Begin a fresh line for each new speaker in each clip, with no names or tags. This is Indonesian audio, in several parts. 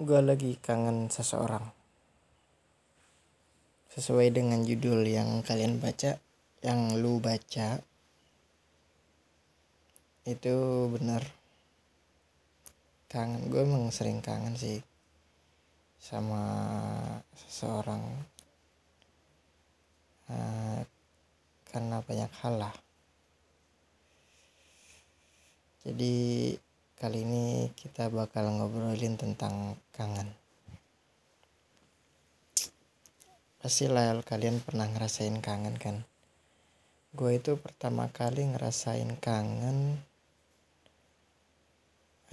gue lagi kangen seseorang. Sesuai dengan judul yang kalian baca yang lu baca itu bener kangen gue emang sering kangen sih sama seseorang. Uh, karena banyak hal lah. Jadi Kali ini kita bakal ngobrolin tentang kangen. Pasti lah kalian pernah ngerasain kangen kan? Gue itu pertama kali ngerasain kangen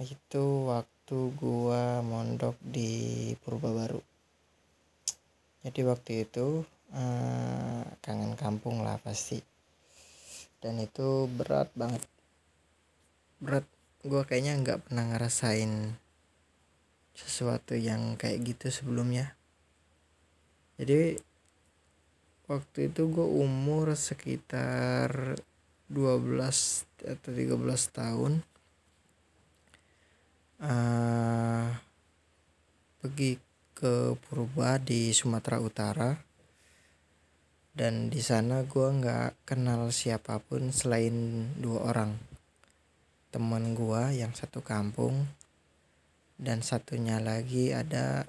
itu waktu gue mondok di Purba Baru. Jadi waktu itu eh, kangen kampung lah pasti. Dan itu berat banget. Berat gue kayaknya nggak pernah ngerasain sesuatu yang kayak gitu sebelumnya. Jadi waktu itu gue umur sekitar 12 atau 13 tahun uh, pergi ke Purba di Sumatera Utara. Dan di sana gue nggak kenal siapa pun selain dua orang teman gua yang satu kampung dan satunya lagi ada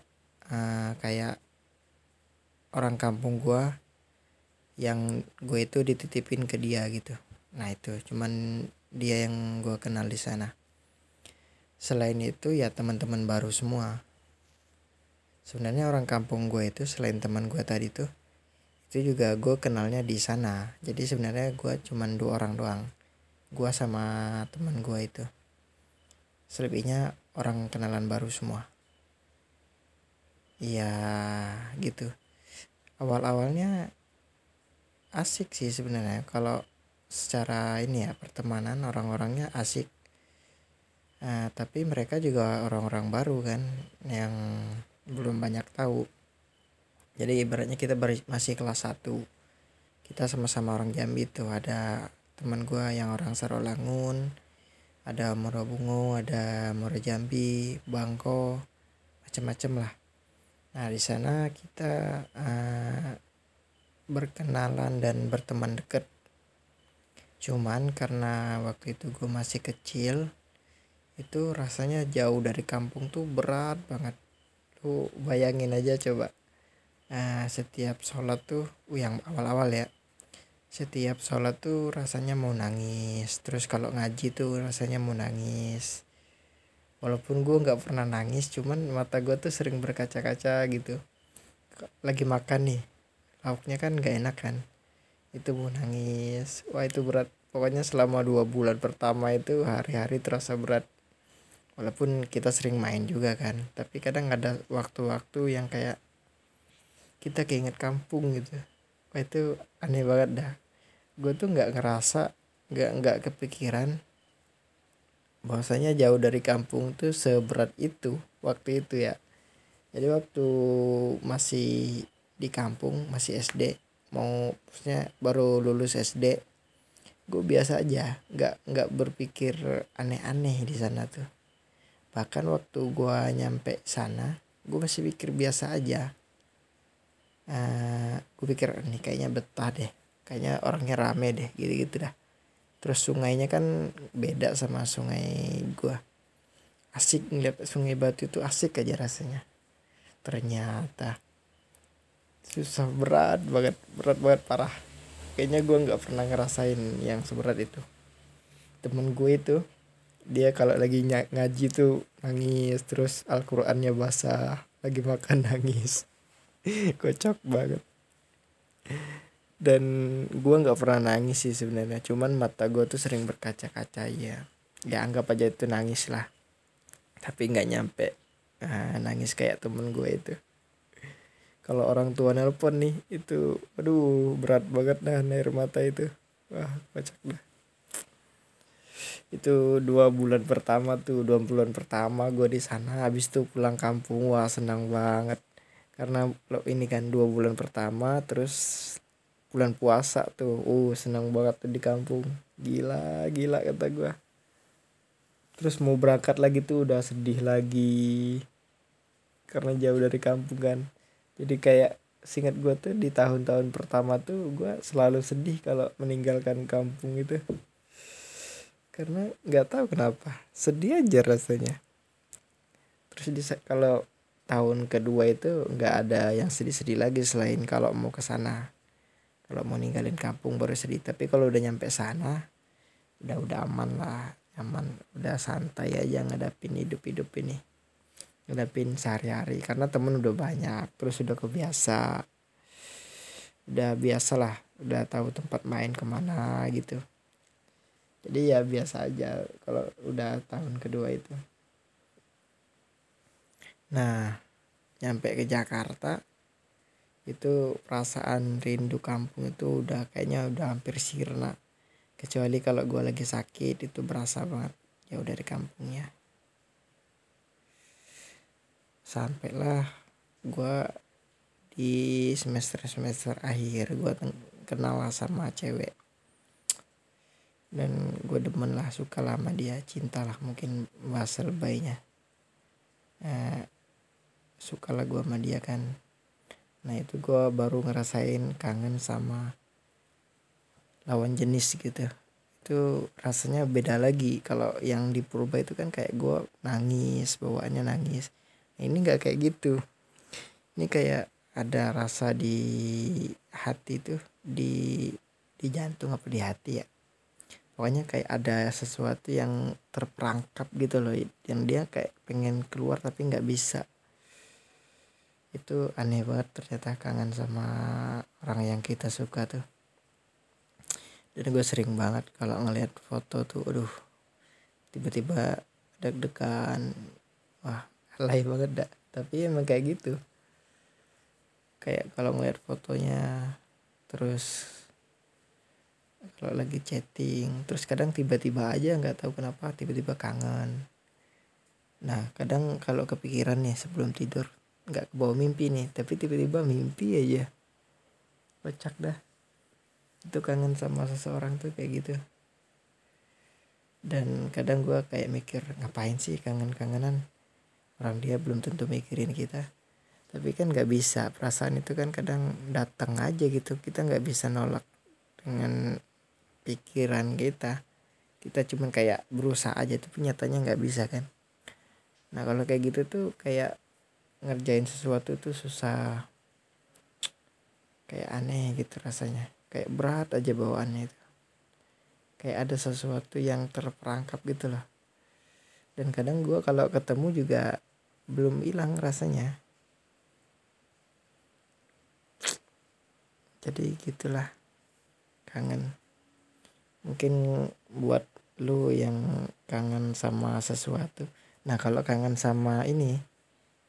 uh, kayak orang kampung gua yang gue itu dititipin ke dia gitu. Nah itu cuman dia yang gue kenal di sana. Selain itu ya teman-teman baru semua. Sebenarnya orang kampung gue itu selain teman gue tadi tuh itu juga gue kenalnya di sana. Jadi sebenarnya gue cuman dua orang doang gua sama teman gua itu. Selebihnya orang kenalan baru semua. Iya gitu. Awal-awalnya asik sih sebenarnya. Kalau secara ini ya pertemanan orang-orangnya asik. Nah, tapi mereka juga orang-orang baru kan yang belum banyak tahu. Jadi ibaratnya kita masih kelas 1 kita sama-sama orang Jambi tuh ada teman gue yang orang Sarolangun ada Morobungo ada Jambi Bangko macam-macam lah. Nah di sana kita uh, berkenalan dan berteman dekat. Cuman karena waktu itu gue masih kecil itu rasanya jauh dari kampung tuh berat banget. Tuh bayangin aja coba. Nah, setiap sholat tuh yang awal-awal ya setiap sholat tuh rasanya mau nangis. Terus kalau ngaji tuh rasanya mau nangis. Walaupun gue nggak pernah nangis cuman mata gue tuh sering berkaca-kaca gitu. Lagi makan nih lauknya kan gak enak kan? Itu mau nangis. Wah itu berat. Pokoknya selama dua bulan pertama itu hari-hari terasa berat. Walaupun kita sering main juga kan tapi kadang ada waktu-waktu yang kayak kita keinget kampung gitu wah itu aneh banget dah. Gue tuh nggak ngerasa nggak nggak kepikiran bahwasanya jauh dari kampung tuh seberat itu waktu itu ya. Jadi waktu masih di kampung masih SD mau maksudnya baru lulus SD gue biasa aja nggak nggak berpikir aneh-aneh di sana tuh. Bahkan waktu gue nyampe sana gue masih pikir biasa aja eh, gue pikir ini kayaknya betah deh. Kayaknya orangnya rame deh gitu gitu dah. Terus sungainya kan beda sama sungai gua. Asik ngeliat sungai batu itu asik aja rasanya. Ternyata susah berat banget berat banget parah. Kayaknya gua nggak pernah ngerasain yang seberat itu. Temen gue itu dia kalau lagi ngaji tuh nangis terus Al-Qur'annya basah lagi makan nangis kocak banget. Dan gue nggak pernah nangis sih sebenarnya. Cuman mata gue tuh sering berkaca-kaca ya ya anggap aja itu nangis lah. Tapi nggak nyampe nah, nangis kayak temen gue itu. Kalau orang tua nelpon nih itu aduh berat banget dah air mata itu. Wah kocak dah. Itu dua bulan pertama tuh dua bulan pertama gue di sana. Habis tuh pulang kampung wah senang banget karena lo ini kan dua bulan pertama terus bulan puasa tuh. Uh senang banget tuh di kampung. Gila gila kata gue terus mau berangkat lagi tuh udah sedih lagi. Karena jauh dari kampung kan. Jadi kayak singkat gue tuh di tahun-tahun pertama tuh gue selalu sedih kalau meninggalkan kampung itu. Karena nggak tahu kenapa. Sedih aja rasanya. Terus di kalau tahun kedua itu nggak ada yang sedih-sedih lagi selain kalau mau ke sana. Kalau mau ninggalin kampung baru sedih. Tapi kalau udah nyampe sana udah udah aman lah. Aman udah santai aja ngadapin hidup-hidup ini. Ngadapin sehari-hari. Karena temen udah banyak terus udah kebiasa. Udah biasa lah udah tahu tempat main ke mana gitu. Jadi ya biasa aja kalau udah tahun kedua itu nah nyampe ke Jakarta itu perasaan rindu kampung itu udah kayaknya udah hampir sirna. Kecuali kalau gue lagi sakit itu berasa banget jauh dari kampungnya sampailah gue di semester semester akhir gue kenal lah sama cewek. Dan gue demen lah suka lama dia cinta lah mungkin bahasa lebaynya eh, suka lah gue sama dia kan. Nah itu gue baru ngerasain kangen sama lawan jenis gitu. Itu rasanya beda lagi. Kalau yang di Purba itu kan kayak gue nangis bawaannya nangis. Ini nggak kayak gitu. Ini kayak ada rasa di hati tuh di di jantung apa di hati ya. Pokoknya kayak ada sesuatu yang terperangkap gitu loh. Yang dia kayak pengen keluar tapi nggak bisa itu aneh banget ternyata kangen sama orang yang kita suka tuh. Dan gue sering banget kalau ngelihat foto tuh aduh tiba-tiba deg-degan. Wah alay banget dah. Tapi emang kayak gitu. Kayak kalau ngeliat fotonya terus kalau lagi chatting terus kadang tiba-tiba aja nggak tahu kenapa tiba-tiba kangen. Nah kadang kalau kepikiran nih sebelum tidur nggak kebawa mimpi nih tapi tiba-tiba mimpi aja. Kocak dah. Itu kangen sama seseorang tuh kayak gitu. Dan kadang gue kayak mikir ngapain sih kangen-kangenan? Orang dia belum tentu mikirin kita. Tapi kan nggak bisa perasaan itu kan kadang datang aja gitu. Kita nggak bisa nolak dengan pikiran kita. Kita cuman kayak berusaha aja tapi nyatanya nggak bisa kan. Nah kalau kayak gitu tuh kayak ngerjain sesuatu tuh susah. Kayak aneh gitu rasanya. Kayak berat aja bawaannya itu. Kayak ada sesuatu yang terperangkap gitu loh. Dan kadang gue kalau ketemu juga belum hilang rasanya. Jadi gitulah. Kangen. Mungkin buat lu yang kangen sama sesuatu. Nah kalau kangen sama ini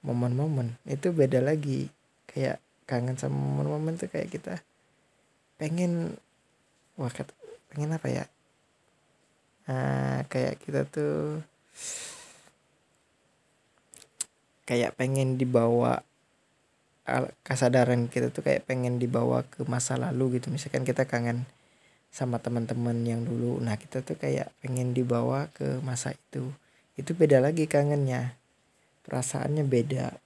momen-momen. Itu beda lagi. Kayak kangen sama momen-momen tuh kayak kita pengen wah pengen apa ya? Nah, kayak kita tuh kayak pengen dibawa kesadaran kita tuh kayak pengen dibawa ke masa lalu gitu. Misalkan kita kangen sama teman-teman yang dulu. Nah kita tuh kayak pengen dibawa ke masa itu. Itu beda lagi kangennya perasaannya beda.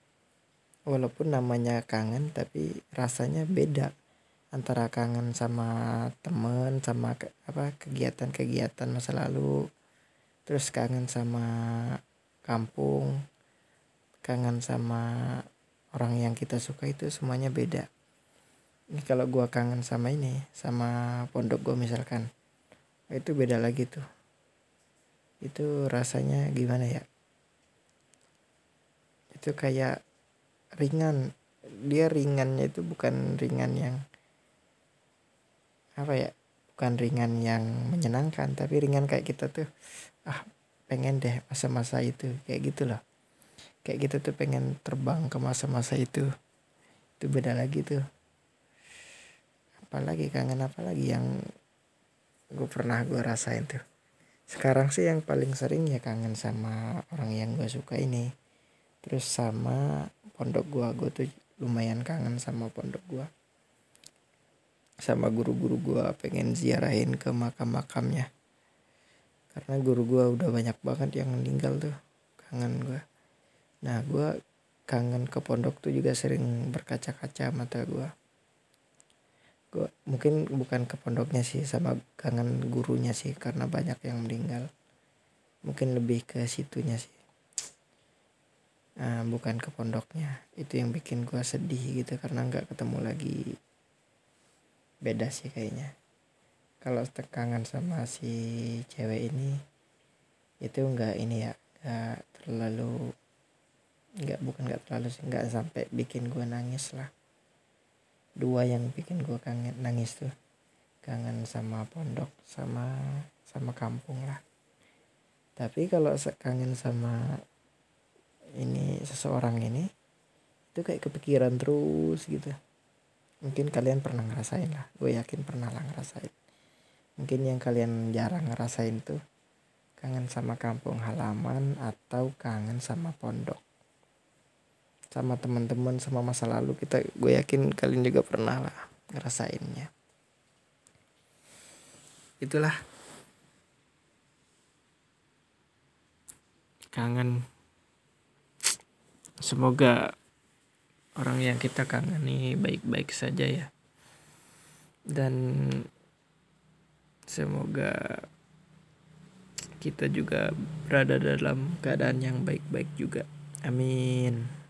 Walaupun namanya kangen tapi rasanya beda antara kangen sama temen sama ke, apa kegiatan-kegiatan masa lalu terus kangen sama kampung kangen sama orang yang kita suka itu semuanya beda. Ini kalau gua kangen sama ini sama pondok gua misalkan itu beda lagi tuh. Itu rasanya gimana ya itu kayak ringan. Dia ringannya itu bukan ringan yang apa ya bukan ringan yang menyenangkan tapi ringan kayak kita tuh ah pengen deh masa-masa itu kayak gitu loh. Kayak gitu tuh pengen terbang ke masa-masa itu. Itu beda lagi tuh. Apalagi kangen apa lagi yang gue pernah gue rasain tuh. Sekarang sih yang paling sering ya kangen sama orang yang gue suka ini terus sama pondok gue gue tuh lumayan kangen sama pondok gue sama guru-guru gue pengen ziarahin ke makam-makamnya. Karena guru gue udah banyak banget yang meninggal tuh kangen gue nah gue kangen ke pondok tuh juga sering berkaca-kaca mata gue gue mungkin bukan ke pondoknya sih sama kangen gurunya sih karena banyak yang meninggal. Mungkin lebih ke situnya sih nah, bukan ke pondoknya. Itu yang bikin gue sedih gitu karena nggak ketemu lagi. Beda sih kayaknya. Kalau tekangan sama si cewek ini itu nggak ini ya nggak terlalu nggak bukan nggak terlalu sih nggak sampai bikin gue nangis lah. Dua yang bikin gue kangen nangis tuh. Kangen sama pondok sama sama kampung lah. Tapi kalau kangen sama ini seseorang ini itu kayak kepikiran terus gitu. Mungkin kalian pernah ngerasain lah gue yakin pernah lah ngerasain. Mungkin yang kalian jarang ngerasain tuh kangen sama kampung halaman atau kangen sama pondok. Sama teman-teman sama masa lalu kita gue yakin kalian juga pernah lah ngerasainnya. Itulah. Kangen semoga orang yang kita kangeni baik-baik saja ya. Dan semoga kita juga berada dalam keadaan yang baik-baik juga. Amin